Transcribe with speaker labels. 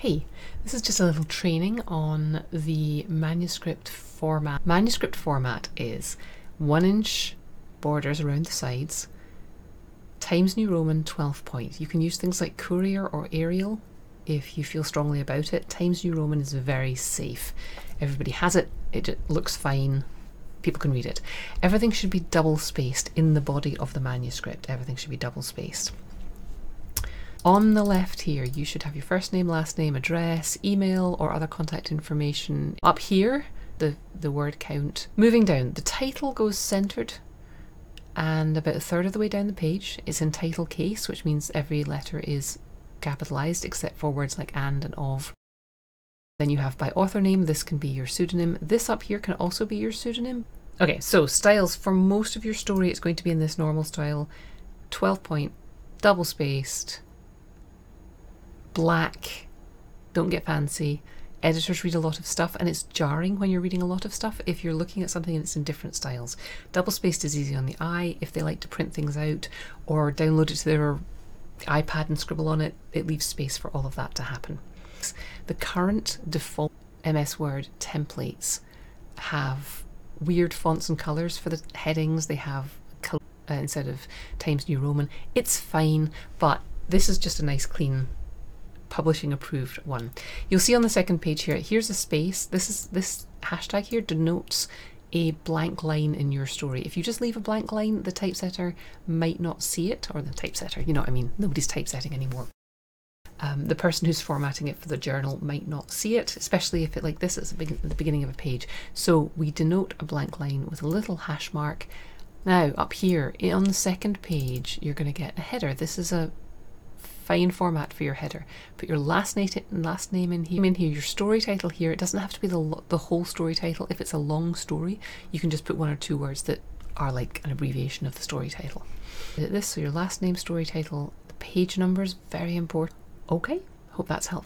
Speaker 1: Hey, this is just a little training on the manuscript format. Manuscript format is one inch borders around the sides, Times New Roman 12 point. You can use things like Courier or Arial if you feel strongly about it. Times New Roman is very safe. Everybody has it, it looks fine, people can read it. Everything should be double spaced in the body of the manuscript. Everything should be double spaced. On the left here, you should have your first name, last name, address, email, or other contact information. Up here, the, the word count. Moving down, the title goes centered and about a third of the way down the page, it's in title case, which means every letter is capitalized except for words like and and of. Then you have by author name, this can be your pseudonym. This up here can also be your pseudonym. Okay, so styles for most of your story, it's going to be in this normal style 12 point, double spaced, black, don't get fancy. Editors read a lot of stuff and it's jarring when you're reading a lot of stuff if you're looking at something and it's in different styles. Double spaced is easy on the eye. If they like to print things out or download it to their iPad and scribble on it, it leaves space for all of that to happen. The current default MS Word templates have weird fonts and colours for the headings. They have uh, instead of Times New Roman. It's fine, but this is just a nice clean publishing approved one. You'll see on the second page here, here's a space. This is this hashtag here denotes a blank line in your story. If you just leave a blank line, the typesetter might not see it, or the typesetter, you know what I mean, nobody's typesetting anymore. Um, the person who's formatting it for the journal might not see it, especially if it like this is at the beginning of a page. So we denote a blank line with a little hash mark. Now up here on the second page, you're going to get a header. This is a fine format for your header. Put your last name, last name in here, in here, your story title here. It doesn't have to be the, the whole story title. If it's a long story, you can just put one or two words that are like an abbreviation of the story title. This, so your last name, story title, the page numbers, very important. Okay, hope that's helpful.